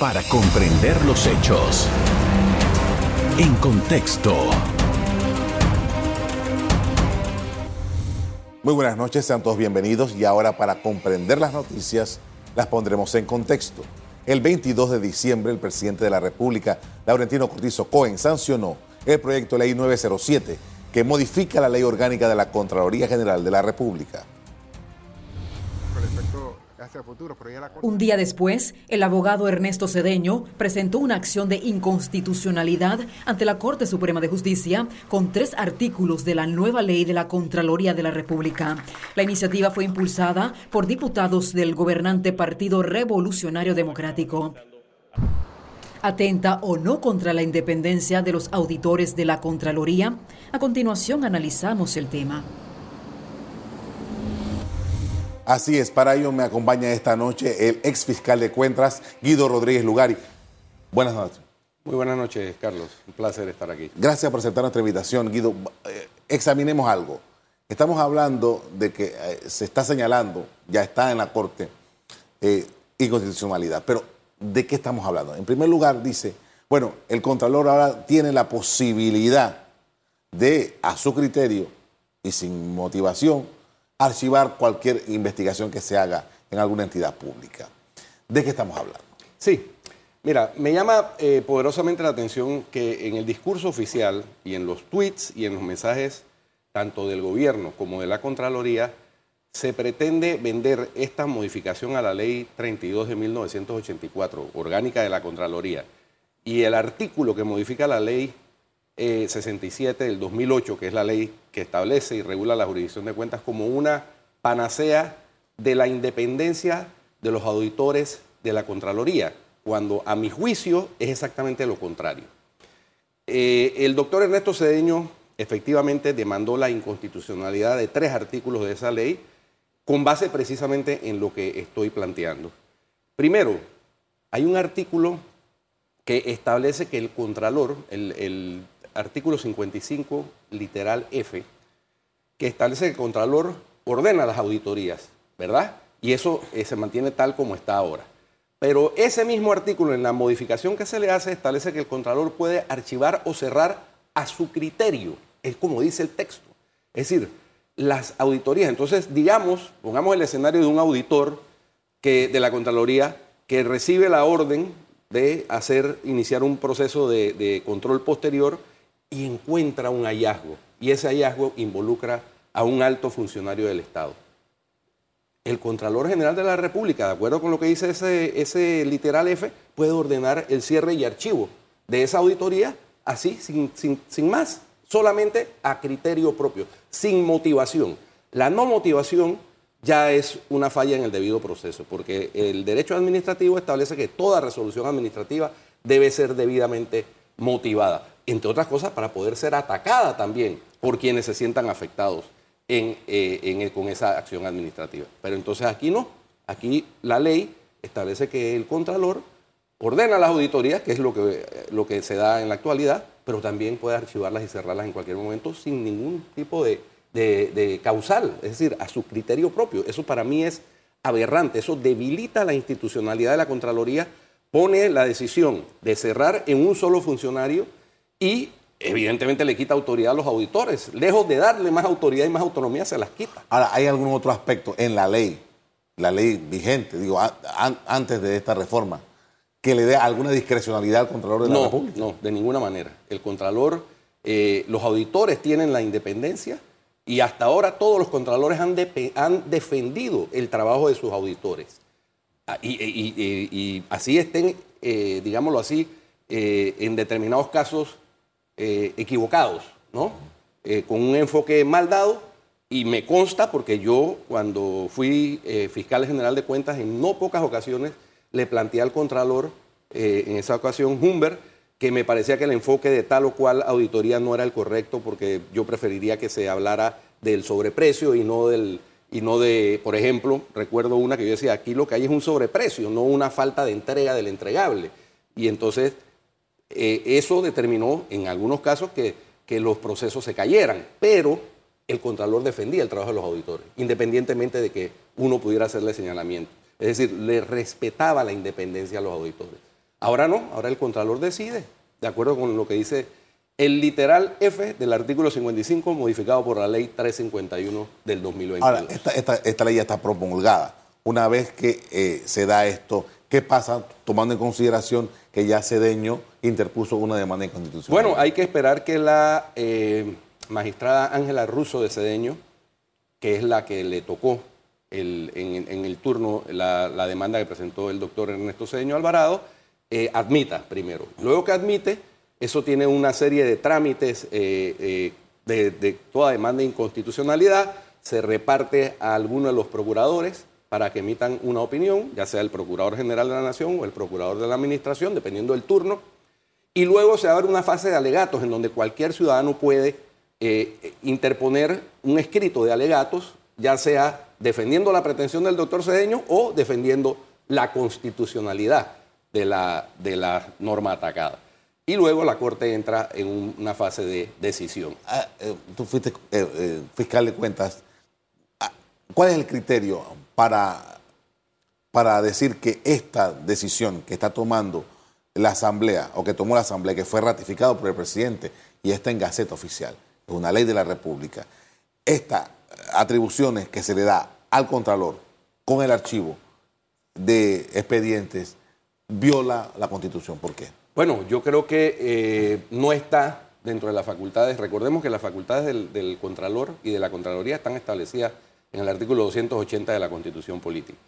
para comprender los hechos. En contexto. Muy buenas noches, sean todos bienvenidos y ahora para comprender las noticias las pondremos en contexto. El 22 de diciembre el presidente de la República, Laurentino Cortizo Cohen, sancionó el proyecto de ley 907 que modifica la ley orgánica de la Contraloría General de la República. Un día después, el abogado Ernesto Cedeño presentó una acción de inconstitucionalidad ante la Corte Suprema de Justicia con tres artículos de la nueva ley de la Contraloría de la República. La iniciativa fue impulsada por diputados del gobernante Partido Revolucionario Democrático. ¿Atenta o no contra la independencia de los auditores de la Contraloría? A continuación analizamos el tema. Así es, para ello me acompaña esta noche el ex fiscal de Cuentas, Guido Rodríguez Lugari. Buenas noches. Muy buenas noches, Carlos. Un placer estar aquí. Gracias por aceptar nuestra invitación, Guido. Eh, examinemos algo. Estamos hablando de que eh, se está señalando, ya está en la Corte, eh, inconstitucionalidad. Pero, ¿de qué estamos hablando? En primer lugar, dice, bueno, el Contralor ahora tiene la posibilidad de, a su criterio y sin motivación, archivar cualquier investigación que se haga en alguna entidad pública. ¿De qué estamos hablando? Sí, mira, me llama eh, poderosamente la atención que en el discurso oficial y en los tweets y en los mensajes tanto del gobierno como de la Contraloría, se pretende vender esta modificación a la ley 32 de 1984, orgánica de la Contraloría, y el artículo que modifica la ley 67 eh, del 2008, que es la ley que establece y regula la jurisdicción de cuentas como una panacea de la independencia de los auditores de la Contraloría, cuando a mi juicio es exactamente lo contrario. Eh, el doctor Ernesto Cedeño efectivamente demandó la inconstitucionalidad de tres artículos de esa ley con base precisamente en lo que estoy planteando. Primero, hay un artículo que establece que el Contralor, el artículo 55, literal F, que establece que el Contralor ordena las auditorías, ¿verdad? Y eso eh, se mantiene tal como está ahora. Pero ese mismo artículo, en la modificación que se le hace, establece que el Contralor puede archivar o cerrar a su criterio, es como dice el texto. Es decir, las auditorías. Entonces, digamos, pongamos el escenario de un auditor que, de la Contraloría que recibe la orden de hacer, iniciar un proceso de control posterior y encuentra un hallazgo. Y ese hallazgo involucra a un alto funcionario del Estado. El Contralor General de la República, de acuerdo con lo que dice ese, literal F, puede ordenar el cierre y archivo de esa auditoría así, sin, sin más, solamente a criterio propio, sin motivación. La no motivación ya es una falla en el debido proceso, porque el derecho administrativo establece que toda resolución administrativa debe ser debidamente motivada entre otras cosas, para poder ser atacada también por quienes se sientan afectados eh, con esa acción administrativa. Pero entonces aquí no, aquí la ley establece que el Contralor ordena las auditorías, que es lo que, lo que se da en la actualidad, pero también puede archivarlas y cerrarlas en cualquier momento sin ningún tipo de, de causal, es decir, a su criterio propio. Eso para mí es aberrante, eso debilita la institucionalidad de la Contraloría, pone la decisión de cerrar en un solo funcionario y evidentemente le quita autoridad a los auditores. Lejos de darle más autoridad y más autonomía, se las quita. Ahora, ¿hay algún otro aspecto en la ley, la ley vigente, digo, antes de esta reforma, que le dé alguna discrecionalidad al Contralor de la República? No, de ninguna manera. El Contralor, eh, los auditores tienen la independencia y hasta ahora todos los Contralores han, han defendido el trabajo de sus auditores. Ah, y, así estén, eh, digámoslo así, eh, en determinados casos eh, equivocados, ¿no? Eh, con un enfoque mal dado y me consta porque yo cuando fui eh, fiscal general de cuentas en no pocas ocasiones le planteé al contralor, en esa ocasión Humber, que me parecía que el enfoque de tal o cual auditoría no era el correcto porque yo preferiría que se hablara del sobreprecio y no del y no de, por ejemplo, recuerdo una que yo decía, aquí lo que hay es un sobreprecio, no una falta de entrega del entregable. Y entonces eh, eso determinó en algunos casos que, los procesos se cayeran, pero el Contralor defendía el trabajo de los auditores, independientemente de que uno pudiera hacerle señalamiento. Es decir, le respetaba la independencia a los auditores. Ahora no, ahora el Contralor decide, de acuerdo con lo que dice el literal F del artículo 55 modificado por la ley 351 del 2022. Ahora, esta, ley ya está promulgada. Una vez que eh, se da esto, ¿qué pasa tomando en consideración que ya Cedeño interpuso una demanda inconstitucional? Bueno, hay que esperar que la eh, magistrada Ángela Russo de Cedeño, que es la que le tocó en, el turno la, demanda que presentó el doctor Ernesto Cedeño Alvarado, eh, admita primero. Luego que admite, eso tiene una serie de trámites eh, eh, de, toda demanda de inconstitucionalidad, se reparte a alguno de los procuradores para que emitan una opinión, ya sea el Procurador General de la Nación o el Procurador de la Administración, dependiendo del turno, y luego se abre una fase de alegatos en donde cualquier ciudadano puede eh, interponer un escrito de alegatos, ya sea defendiendo la pretensión del doctor Cedeño o defendiendo la constitucionalidad de la, de la norma atacada y luego la Corte entra en una fase de decisión. Ah, eh, tú fuiste eh, fiscal de cuentas. Ah, ¿Cuál es el criterio para, para decir que esta decisión que está tomando la Asamblea o que tomó la Asamblea, que fue ratificado por el presidente y está en Gaceta Oficial, es una ley de la República, estas atribuciones que se le da al Contralor con el archivo de expedientes viola la Constitución? ¿Por qué? Bueno, yo creo que eh, no está dentro de las facultades. Recordemos que las facultades del, Contralor y de la Contraloría están establecidas en el artículo 280 de la Constitución Política.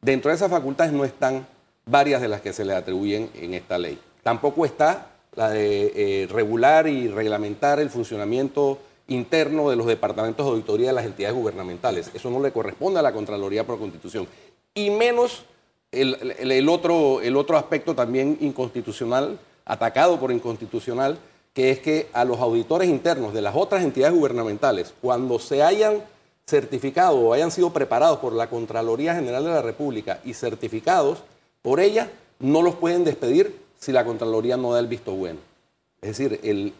Dentro de esas facultades no están varias de las que se le atribuyen en esta ley. Tampoco está la de eh, regular y reglamentar el funcionamiento interno de los departamentos de auditoría de las entidades gubernamentales. Eso no le corresponde a la Contraloría por Constitución. Y menos el, otro, el otro aspecto también inconstitucional, atacado por inconstitucional, que es que a los auditores internos de las otras entidades gubernamentales, cuando se hayan certificado o hayan sido preparados por la Contraloría General de la República y certificados por ella, no los pueden despedir si la Contraloría no da el visto bueno. Es decir, el,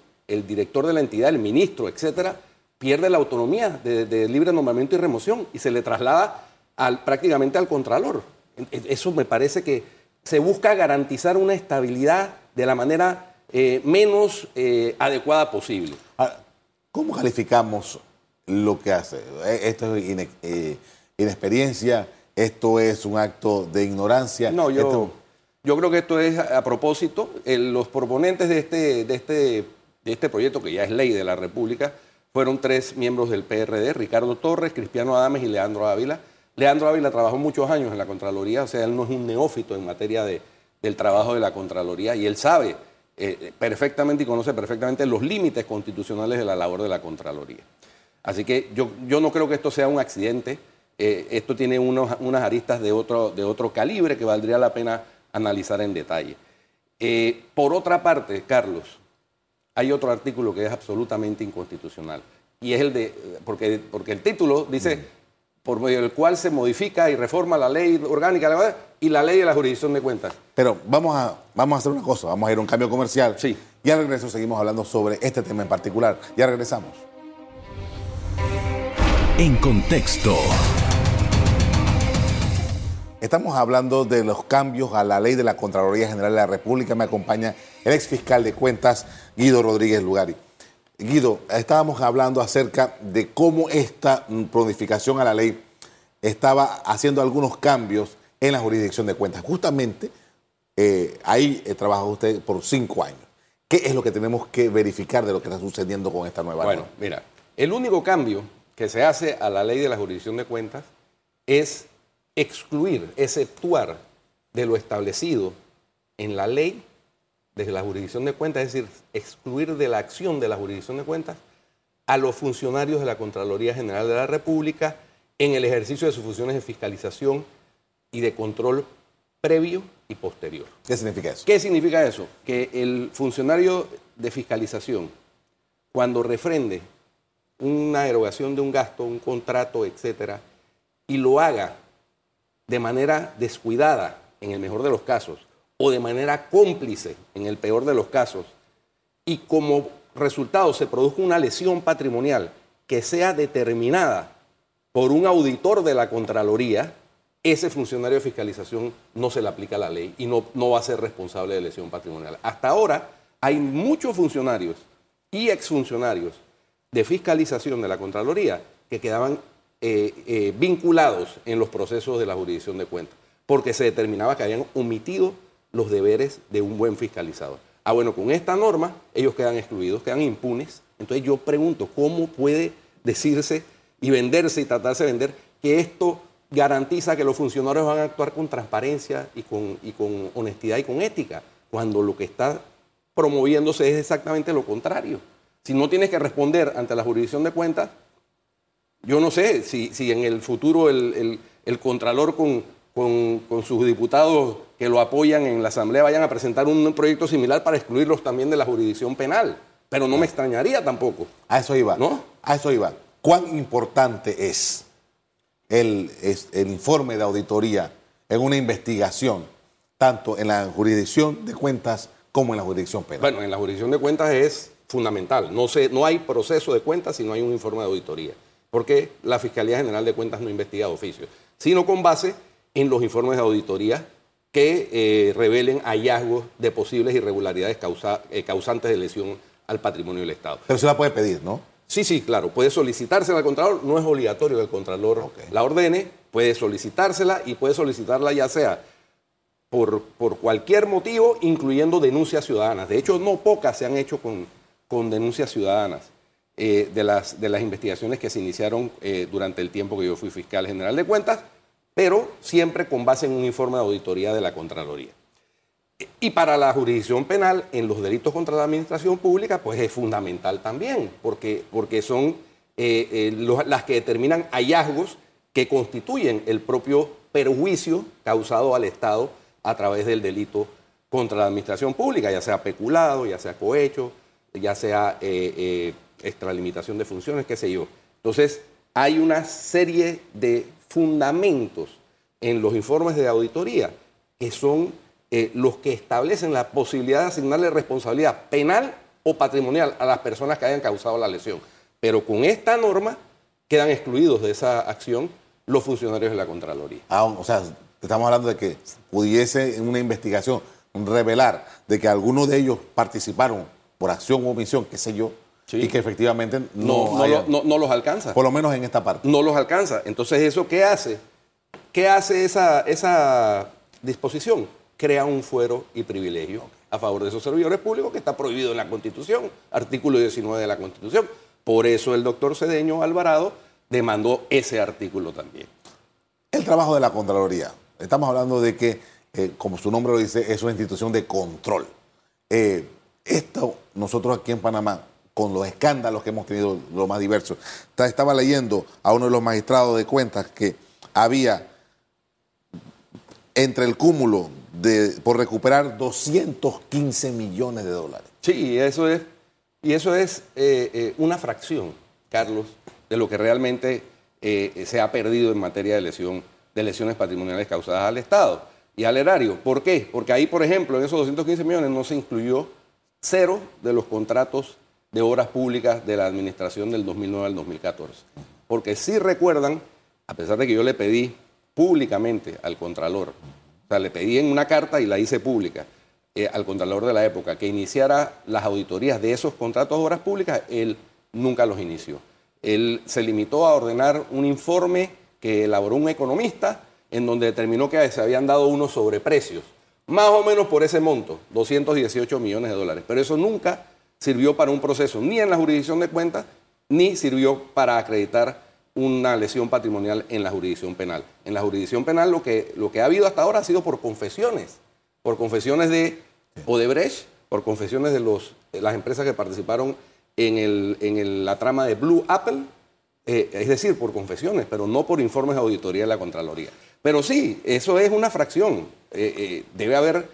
director de la entidad, el ministro, etcétera, pierde la autonomía de, libre nombramiento y remoción y se le traslada prácticamente al Contralor. Eso me parece que se busca garantizar una estabilidad de la manera eh, menos eh, adecuada posible. Ah, ¿Cómo calificamos lo que hace? Eh, esto es inexperiencia, esto es un acto de ignorancia. No, yo, yo creo que esto es a propósito. los proponentes de este, de, este, de este proyecto, que ya es ley de la República, fueron tres miembros del PRD, Ricardo Torres, Cristiano Adames y Leandro Ávila Leandro Ávila trabajó muchos años en la Contraloría, o sea, él no es un neófito en materia de, del trabajo de la Contraloría y él sabe eh, perfectamente y conoce perfectamente los límites constitucionales de la labor de la Contraloría. Así que yo, yo no creo que esto sea un accidente, eh, esto tiene unas aristas de otro, de otro calibre que valdría la pena analizar en detalle. Eh, por otra parte, Carlos, hay otro artículo que es absolutamente inconstitucional y es el de, porque, porque el título dice por medio del cual se modifica y reforma la ley orgánica y la ley de la jurisdicción de cuentas. Pero vamos a, vamos a hacer una cosa, vamos a ir a un cambio comercial. Sí. Y al regreso seguimos hablando sobre este tema en particular. Ya regresamos. En contexto. Estamos hablando de los cambios a la ley de la Contraloría General de la República. Me acompaña el ex fiscal de cuentas, Guido Rodríguez Lugari. Guido, estábamos hablando acerca de cómo esta prodificación a la ley estaba haciendo algunos cambios en la jurisdicción de cuentas. Justamente eh, ahí he trabajado usted por cinco años. ¿Qué es lo que tenemos que verificar de lo que está sucediendo con esta nueva ley? Bueno, mira, el único cambio que se hace a la ley de la jurisdicción de cuentas es excluir, exceptuar de lo establecido en la ley desde la jurisdicción de cuentas, es decir, excluir de la acción de la jurisdicción de cuentas a los funcionarios de la Contraloría General de la República en el ejercicio de sus funciones de fiscalización y de control previo y posterior. ¿Qué significa eso? ¿Qué significa eso? Que el funcionario de fiscalización, cuando refrende una erogación de un gasto, un contrato, etcétera, y lo haga de manera descuidada, en el mejor de los casos, o de manera cómplice, en el peor de los casos, y como resultado se produzca una lesión patrimonial que sea determinada por un auditor de la Contraloría, ese funcionario de fiscalización no se le aplica la ley y no, no va a ser responsable de lesión patrimonial. Hasta ahora hay muchos funcionarios y exfuncionarios de fiscalización de la Contraloría que quedaban eh, eh, vinculados en los procesos de la jurisdicción de cuentas, porque se determinaba que habían omitido los deberes de un buen fiscalizador. Ah, bueno, con esta norma ellos quedan excluidos, quedan impunes. Entonces yo pregunto, ¿cómo puede decirse y venderse y tratarse de vender que esto garantiza que los funcionarios van a actuar con transparencia y con, y con honestidad y con ética, cuando lo que está promoviéndose es exactamente lo contrario? Si no tienes que responder ante la jurisdicción de cuentas, yo no sé si, si en el futuro el, Contralor con, con, sus diputados que lo apoyan en la Asamblea vayan a presentar un proyecto similar para excluirlos también de la jurisdicción penal. Pero no me extrañaría tampoco. A eso iba. ¿No? A eso iba. ¿Cuán importante es el, el informe de auditoría en una investigación, tanto en la jurisdicción de cuentas como en la jurisdicción penal? Bueno, en la jurisdicción de cuentas es fundamental. No, se, no hay proceso de cuentas si no hay un informe de auditoría, porque la Fiscalía General de Cuentas no investiga de oficio, sino con base en los informes de auditoría que eh, revelen hallazgos de posibles irregularidades eh, causantes de lesión al patrimonio del Estado. Pero se la puede pedir, ¿no? Sí, sí, claro. Puede solicitársela al Contralor. No es obligatorio que el Contralor la ordene. Puede solicitársela y puede solicitarla ya sea por, por cualquier motivo, incluyendo denuncias ciudadanas. De hecho, no pocas se han hecho con, con denuncias ciudadanas eh, de, las, de las investigaciones que se iniciaron eh, durante el tiempo que yo fui fiscal general de cuentas, pero siempre con base en un informe de auditoría de la Contraloría. Y para la jurisdicción penal, en los delitos contra la administración pública, pues es fundamental también, porque, porque son eh, las que determinan hallazgos que constituyen el propio perjuicio causado al Estado a través del delito contra la administración pública, ya sea peculado, ya sea cohecho, ya sea extralimitación de funciones, qué sé yo. Entonces, hay una serie de fundamentos en los informes de auditoría que son eh, los que establecen la posibilidad de asignarle responsabilidad penal o patrimonial a las personas que hayan causado la lesión. Pero con esta norma quedan excluidos de esa acción los funcionarios de la Contraloría. Ah, o sea, estamos hablando de que pudiese en una investigación revelar de que algunos de ellos participaron por acción o omisión, qué sé yo, y que efectivamente no, no, los alcanza. Por lo menos en esta parte. No los alcanza. Entonces, ¿eso qué hace? ¿Qué hace esa, esa disposición? Crea un fuero y privilegio a favor de esos servidores públicos que está prohibido en la Constitución, artículo 19 de la Constitución. Por eso el doctor Cedeño Alvarado demandó ese artículo también. El trabajo de la Contraloría. Estamos hablando de que, eh, como su nombre lo dice, es una institución de control. Eh, esto nosotros aquí en Panamá, con los escándalos que hemos tenido, lo más diversos, estaba leyendo a uno de los magistrados de cuentas que había entre el cúmulo de, por recuperar 215 millones de dólares. Sí, eso es, y eso es eh, eh, una fracción, Carlos, de lo que realmente eh, se ha perdido en materia de, lesión, de lesiones patrimoniales causadas al Estado y al erario. ¿Por qué? Porque ahí, por ejemplo, en esos 215 millones no se incluyó cero de los contratos de obras públicas de la administración del 2009 al 2014. Porque si recuerdan, a pesar de que yo le pedí públicamente al Contralor, o sea, le pedí en una carta y la hice pública eh, al Contralor de la época que iniciara las auditorías de esos contratos de obras públicas, él nunca los inició. Él se limitó a ordenar un informe que elaboró un economista en donde determinó que se habían dado unos sobreprecios más o menos por ese monto, 218 millones de dólares. Pero eso nunca sirvió para un proceso, ni en la jurisdicción de cuentas, ni sirvió para acreditar una lesión patrimonial en la jurisdicción penal. En la jurisdicción penal lo que, lo que ha habido hasta ahora ha sido por confesiones, por confesiones de Odebrecht, por confesiones de, las empresas que participaron en, la trama de Blue Apple, eh, es decir, por confesiones, pero no por informes de auditoría de la Contraloría. Pero sí, eso es una fracción. Eh, eh, debe haber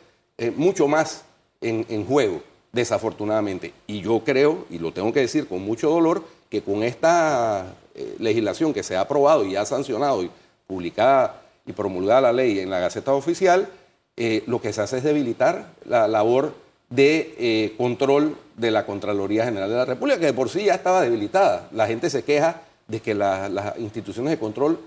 mucho más en, juego, desafortunadamente. Y yo creo, y lo tengo que decir con mucho dolor, que con esta legislación que se ha aprobado y ha sancionado y publicada y promulgada la ley en la Gaceta Oficial, lo que se hace es debilitar la labor de control de la Contraloría General de la República, que de por sí ya estaba debilitada. La gente se queja de que las instituciones de control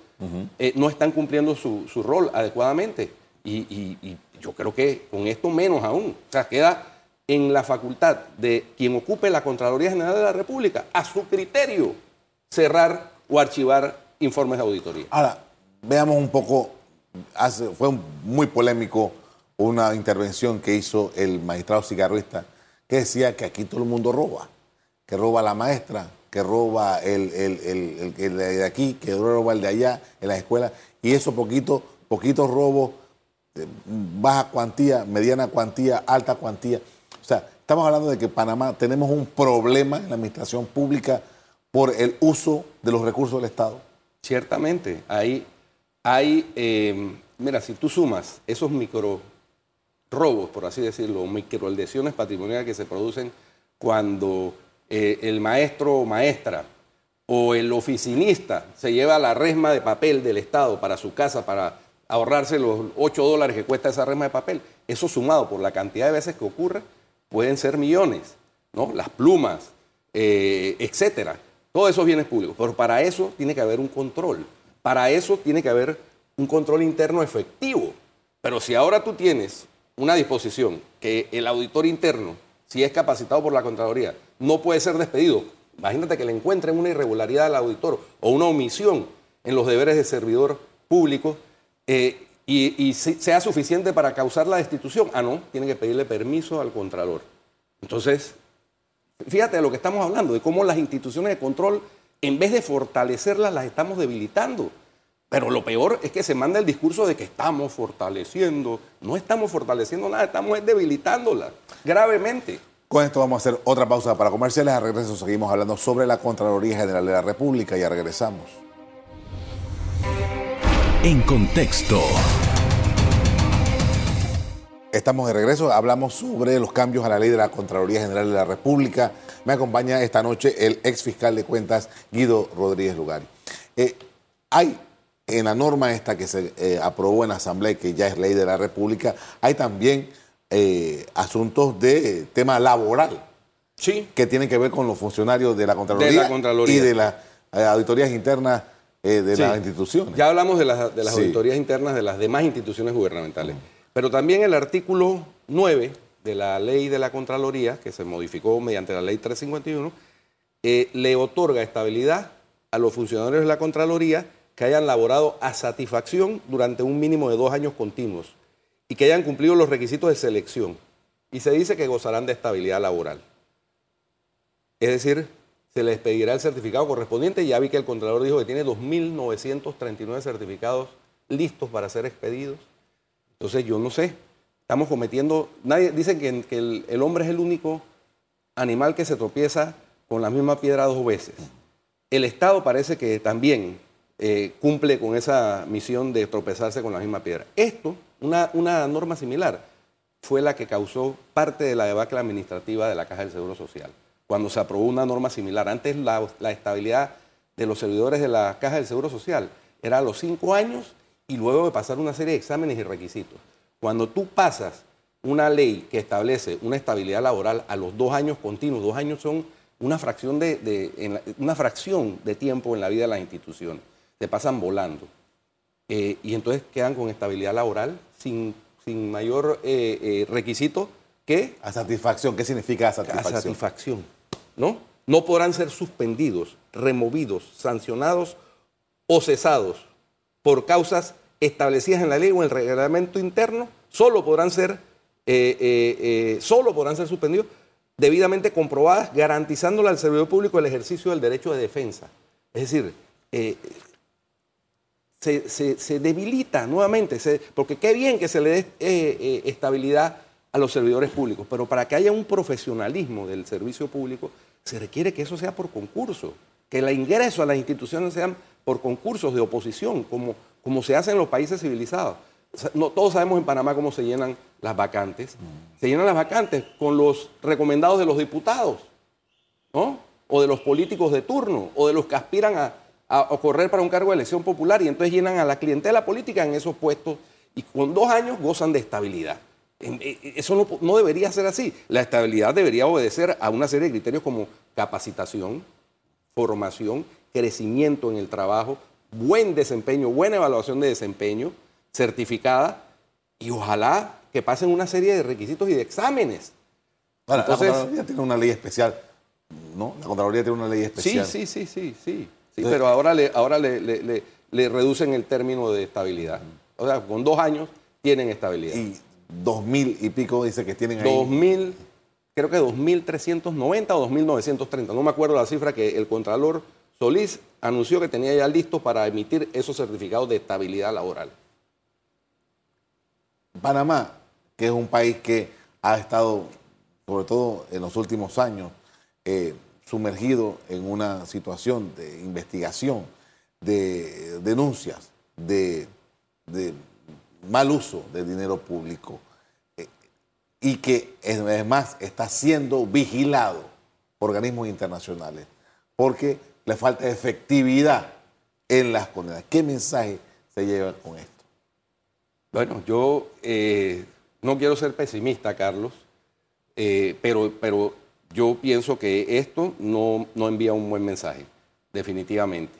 eh, no están cumpliendo su, rol adecuadamente. Y, yo creo que con esto menos aún. O sea, queda en la facultad de quien ocupe la Contraloría General de la República, a su criterio, cerrar o archivar informes de auditoría. Ahora, veamos un poco, fue muy polémico una intervención que hizo el magistrado cigarrista que decía que aquí todo el mundo roba, que roba la maestra, que roba el, el, el, de aquí, que roba el de allá en la escuela, y eso poquito, poquitos robos, eh, baja cuantía, mediana cuantía, alta cuantía. O sea, estamos hablando de que Panamá tenemos un problema en la administración pública por el uso de los recursos del Estado. Ciertamente, hay, hay eh, mira, si tú sumas esos micro robos, por así decirlo, microaldeciones patrimoniales que se producen cuando eh, el maestro o maestra o el oficinista se lleva la resma de papel del Estado para su casa para ahorrarse los 8 dólares que cuesta esa resma de papel, eso sumado por la cantidad de veces que ocurre, pueden ser millones, ¿no? Las plumas, eh, etcétera. Todos esos bienes públicos. Pero para eso tiene que haber un control. Para eso tiene que haber un control interno efectivo. Pero si ahora tú tienes una disposición que el auditor interno, si es capacitado por la Contraloría, no puede ser despedido. Imagínate que le encuentren una irregularidad al auditor o una omisión en los deberes de servidor público eh, y, sea suficiente para causar la destitución. Ah, no, tiene que pedirle permiso al Contralor. Entonces, fíjate de lo que estamos hablando, de cómo las instituciones de control, en vez de fortalecerlas, las estamos debilitando. Pero lo peor es que se manda el discurso de que estamos fortaleciendo. No estamos fortaleciendo nada, estamos debilitándolas gravemente. Con esto vamos a hacer otra pausa para comerciales. A regreso seguimos hablando sobre la Contraloría General de la República. Ya regresamos. En contexto. Estamos de regreso, hablamos sobre los cambios a la ley de la Contraloría General de la República. Me acompaña esta noche el ex fiscal de cuentas Guido Rodríguez Lugari. Eh, hay en la norma esta que se eh, aprobó en la Asamblea, que ya es ley de la República, hay también eh, asuntos de tema laboral. Sí. Que tienen que ver con los funcionarios de la Contraloría, y de las auditorías internas de las instituciones. Ya hablamos de las, de las auditorías internas de las demás instituciones gubernamentales. Pero también el artículo 9 de la ley de la Contraloría, que se modificó mediante la ley 351, le otorga estabilidad a los funcionarios de la Contraloría que hayan laborado a satisfacción durante un mínimo de dos años continuos y que hayan cumplido los requisitos de selección. Y se dice que gozarán de estabilidad laboral. Es decir, se les pedirá el certificado correspondiente. Ya vi que el Contralor dijo que tiene 2.939 certificados listos para ser expedidos. Entonces yo no sé, estamos cometiendo, nadie, dicen que, el, hombre es el único animal que se tropieza con la misma piedra dos veces. El Estado parece que también eh, cumple con esa misión de tropezarse con la misma piedra. Esto, una, una norma similar, fue la que causó parte de la debacle administrativa de la Caja del Seguro Social, cuando se aprobó una norma similar. Antes la, la estabilidad de los servidores de la Caja del Seguro Social era a los cinco años y luego de pasar una serie de exámenes y requisitos. Cuando tú pasas una ley que establece una estabilidad laboral a los dos años continuos, dos años son una fracción de, una fracción de tiempo en la vida de las instituciones te pasan volando. Eh, y entonces quedan con estabilidad laboral sin, sin mayor eh, eh, requisito que... A satisfacción, ¿qué significa satisfacción? A satisfacción, ¿no? No podrán ser suspendidos, removidos, sancionados o cesados por causas establecidas en la ley o en el reglamento interno, solo podrán ser, solo podrán ser suspendidos debidamente comprobadas, garantizándole al servidor público el ejercicio del derecho de defensa. Es decir, se, debilita nuevamente, porque qué bien que se le dé eh, eh, estabilidad a los servidores públicos, pero para que haya un profesionalismo del servicio público, se requiere que eso sea por concurso, que el ingreso a las instituciones sean por concursos de oposición, como, como se hace en los países civilizados. No, todos sabemos en Panamá cómo se llenan las vacantes. Se llenan las vacantes con los recomendados de los diputados, ¿no? O de los políticos de turno, o de los que aspiran a, a, correr para un cargo de elección popular y entonces llenan a la clientela política en esos puestos y con dos años gozan de estabilidad. Eh, eh, eso no, debería ser así. La estabilidad debería obedecer a una serie de criterios como capacitación, formación, crecimiento en el trabajo, buen desempeño, buena evaluación de desempeño, certificada, y ojalá que pasen una serie de requisitos y de exámenes. Ahora, la Contraloría tiene una ley especial, ¿no? La Contraloría tiene una ley especial. Sí, sí, sí, sí, sí. pero ahora, le, ahora le, reducen el término de estabilidad. O sea, con dos años tienen estabilidad. Y dos mil y pico dice que tienen ahí. Dos mil, creo que 2.390 o 2.930. No me acuerdo la cifra que el Contralor Solís anunció que tenía ya listo para emitir esos certificados de estabilidad laboral. Panamá, que es un país que ha estado, sobre todo en los últimos años, eh, sumergido en una situación de investigación, de denuncias, de, mal uso de dinero público, eh, y que además está siendo vigilado por organismos internacionales, porque falta efectividad en las condenas. ¿Qué mensaje se lleva con esto? Bueno, yo eh, no quiero ser pesimista, Carlos, eh, pero, pero yo pienso que esto no, envía un buen mensaje, definitivamente.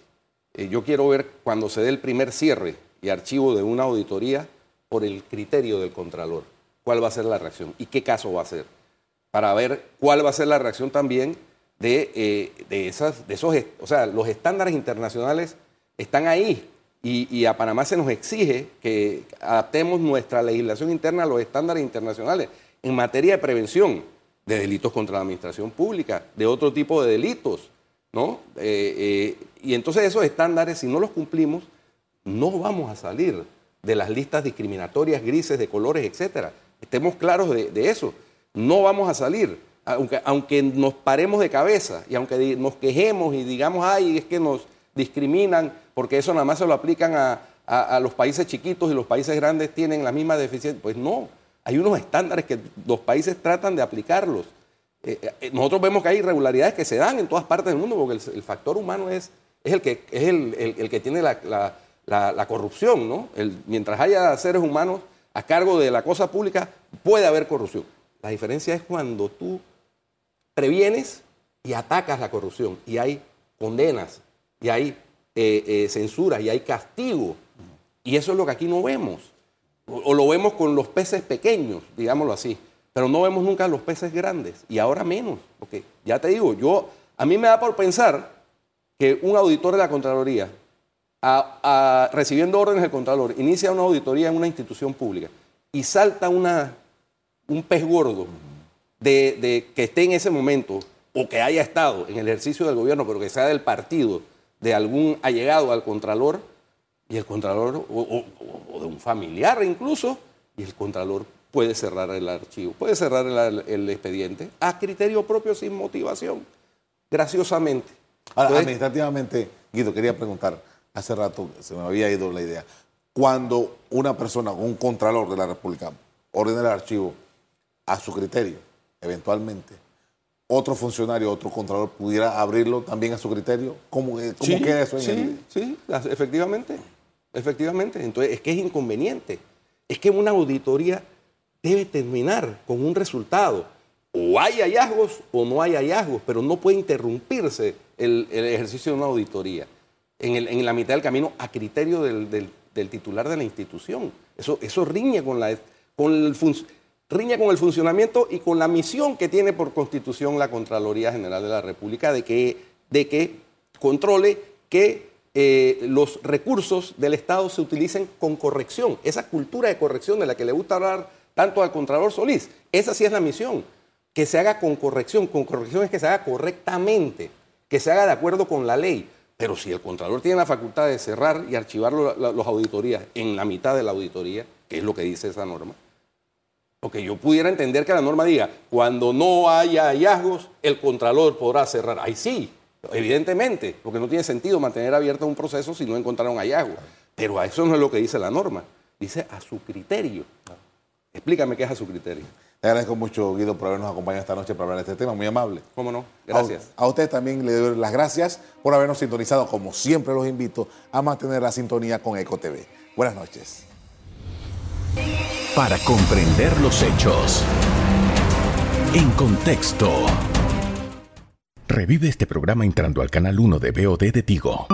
Eh, yo quiero ver cuando se dé el primer cierre y archivo de una auditoría por el criterio del Contralor, cuál va a ser la reacción y qué caso va a ser, para ver cuál va a ser la reacción también de, de, esas, de esos, o sea, los estándares internacionales están ahí, y, a Panamá se nos exige que adaptemos nuestra legislación interna a los estándares internacionales en materia de prevención de delitos contra la administración pública, de otro tipo de delitos. ¿no? Eh, eh, y entonces esos estándares, si no los cumplimos, no vamos a salir de las listas discriminatorias grises de colores, etcétera. Estemos claros de eso. No vamos a salir. Aunque, aunque nos paremos de cabeza y aunque nos quejemos y digamos, ay, es que nos discriminan, porque eso nada más se lo aplican a, los países chiquitos y los países grandes tienen la misma deficiencia. Pues no, hay unos estándares que los países tratan de aplicarlos. Eh, eh, nosotros vemos que hay irregularidades que se dan en todas partes del mundo, porque el, factor humano es, es, el, que, es el, que tiene la, corrupción. ¿no? mientras haya seres humanos a cargo de la cosa pública, puede haber corrupción. La diferencia es cuando tú previenes y atacas la corrupción y hay condenas y hay eh, eh, censura y hay castigo. Y eso es lo que aquí no vemos. O, lo vemos con los peces pequeños, digámoslo así. Pero no vemos nunca los peces grandes. Y ahora menos. Porque ya te digo, yo, a mí me da por pensar que un auditor de la Contraloría, recibiendo órdenes del Contralor, inicia una auditoría en una institución pública y salta una, un pez gordo de, de, que esté en ese momento o que haya estado en el ejercicio del gobierno, pero que sea del partido de algún allegado al Contralor y el Contralor, o, de un familiar incluso, y el Contralor puede cerrar el archivo, puede cerrar el, expediente a criterio propio sin motivación, graciosamente. Ahora, administrativamente, Guido, quería preguntar, hace rato se me había ido la idea, cuando una persona, un Contralor de la República, ordena el archivo a su criterio, eventualmente, otro funcionario, otro contralor pudiera abrirlo también a su criterio? ¿Cómo, eh, queda eso en sí, Sí, efectivamente, efectivamente. Entonces, es que es inconveniente. Es que una auditoría debe terminar con un resultado. O hay hallazgos o no hay hallazgos, pero no puede interrumpirse el, ejercicio de una auditoría en, la mitad del camino a criterio del, titular de la institución. Eso, eso riñe con, la, con el riña con el funcionamiento y con la misión que tiene por constitución la Contraloría General de la República de que, de que controle que eh, los recursos del Estado se utilicen con corrección. Esa cultura de corrección de la que le gusta hablar tanto al Contralor Solís, esa sí es la misión, que se haga con corrección. Con corrección es que se haga correctamente, que se haga de acuerdo con la ley. Pero si el Contralor tiene la facultad de cerrar y archivar las auditorías en la mitad de la auditoría, que es lo que dice esa norma, porque yo pudiera entender que la norma diga, cuando no haya hallazgos, el contralor podrá cerrar. Ahí sí, evidentemente, porque no tiene sentido mantener abierto un proceso si no encontraron hallazgos. Pero a eso no es lo que dice la norma. Dice a su criterio. Explícame qué es a su criterio. Le agradezco mucho, Guido, por habernos acompañado esta noche para hablar de este tema. Muy amable. ¿Cómo no? Gracias. A, a usted también le doy las gracias por habernos sintonizado. Como siempre, los invito a mantener la sintonía con EcoTV. Buenas noches para comprender los hechos. En contexto. Revive este programa entrando al canal 1 de BOD de Tigo.